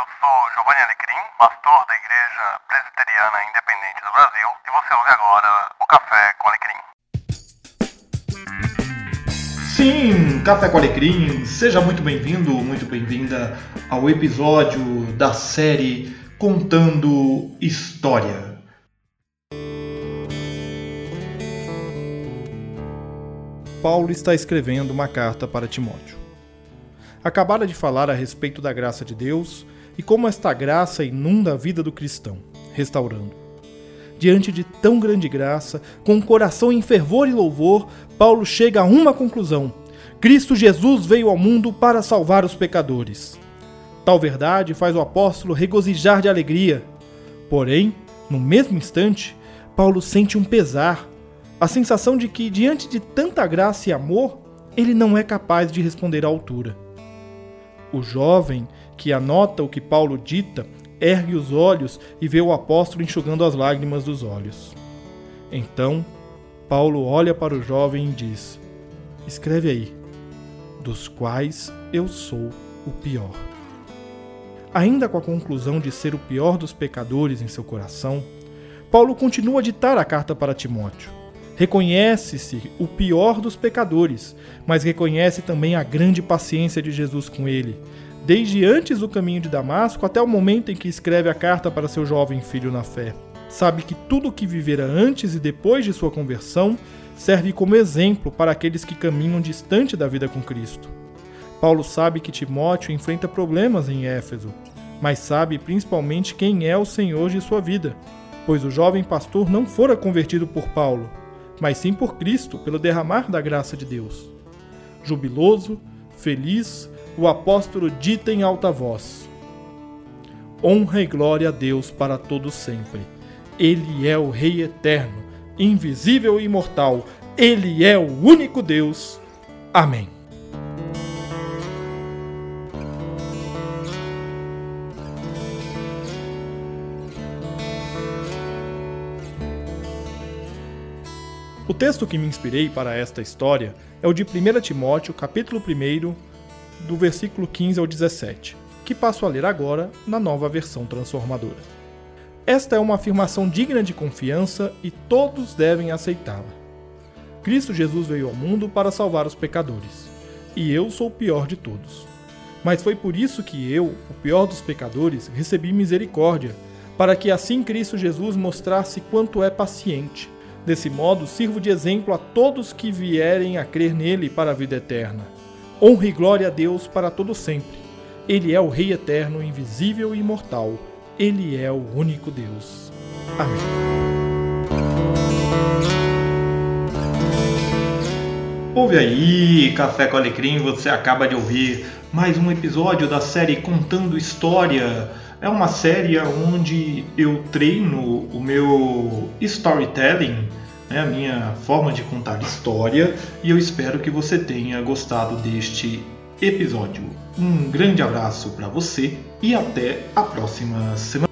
eu sou Giovanni Alecrim, pastor da Igreja Presbiteriana Independente do Brasil, e você ouve agora o Café com Alecrim. Sim, Café com Alecrim, seja muito bem-vindo, muito bem-vinda ao episódio da série Contando História. Paulo está escrevendo uma carta para Timóteo. Acabara de falar a respeito da graça de Deus e como esta graça inunda a vida do cristão, restaurando. Diante de tão grande graça, com o coração em fervor e louvor, Paulo chega a uma conclusão: Cristo Jesus veio ao mundo para salvar os pecadores. Tal verdade faz o apóstolo regozijar de alegria. Porém, no mesmo instante, Paulo sente um pesar, a sensação de que, diante de tanta graça e amor, ele não é capaz de responder à altura. O jovem que anota o que Paulo dita ergue os olhos e vê o apóstolo enxugando as lágrimas dos olhos. Então, Paulo olha para o jovem e diz: Escreve aí, dos quais eu sou o pior. Ainda com a conclusão de ser o pior dos pecadores em seu coração, Paulo continua a ditar a carta para Timóteo. Reconhece-se o pior dos pecadores, mas reconhece também a grande paciência de Jesus com ele, desde antes do caminho de Damasco até o momento em que escreve a carta para seu jovem filho na fé. Sabe que tudo o que vivera antes e depois de sua conversão serve como exemplo para aqueles que caminham distante da vida com Cristo. Paulo sabe que Timóteo enfrenta problemas em Éfeso, mas sabe principalmente quem é o Senhor de sua vida, pois o jovem pastor não fora convertido por Paulo, mas sim por Cristo, pelo derramar da graça de Deus. Jubiloso, feliz, o apóstolo dita em alta voz: Honra e glória a Deus para todos sempre. Ele é o Rei eterno, invisível e imortal. Ele é o único Deus. Amém. O texto que me inspirei para esta história é o de 1 Timóteo, capítulo 1, do versículo 15 ao 17, que passo a ler agora na nova versão transformadora. Esta é uma afirmação digna de confiança e todos devem aceitá-la. Cristo Jesus veio ao mundo para salvar os pecadores, e eu sou o pior de todos. Mas foi por isso que eu, o pior dos pecadores, recebi misericórdia, para que assim Cristo Jesus mostrasse quanto é paciente Desse modo, sirvo de exemplo a todos que vierem a crer nele para a vida eterna. Honra e glória a Deus para todo sempre. Ele é o Rei eterno, invisível e imortal. Ele é o único Deus. Amém. Ouve aí, Café com Alecrim, você acaba de ouvir mais um episódio da série Contando História é uma série onde eu treino o meu storytelling, né, a minha forma de contar história, e eu espero que você tenha gostado deste episódio. Um grande abraço para você e até a próxima semana.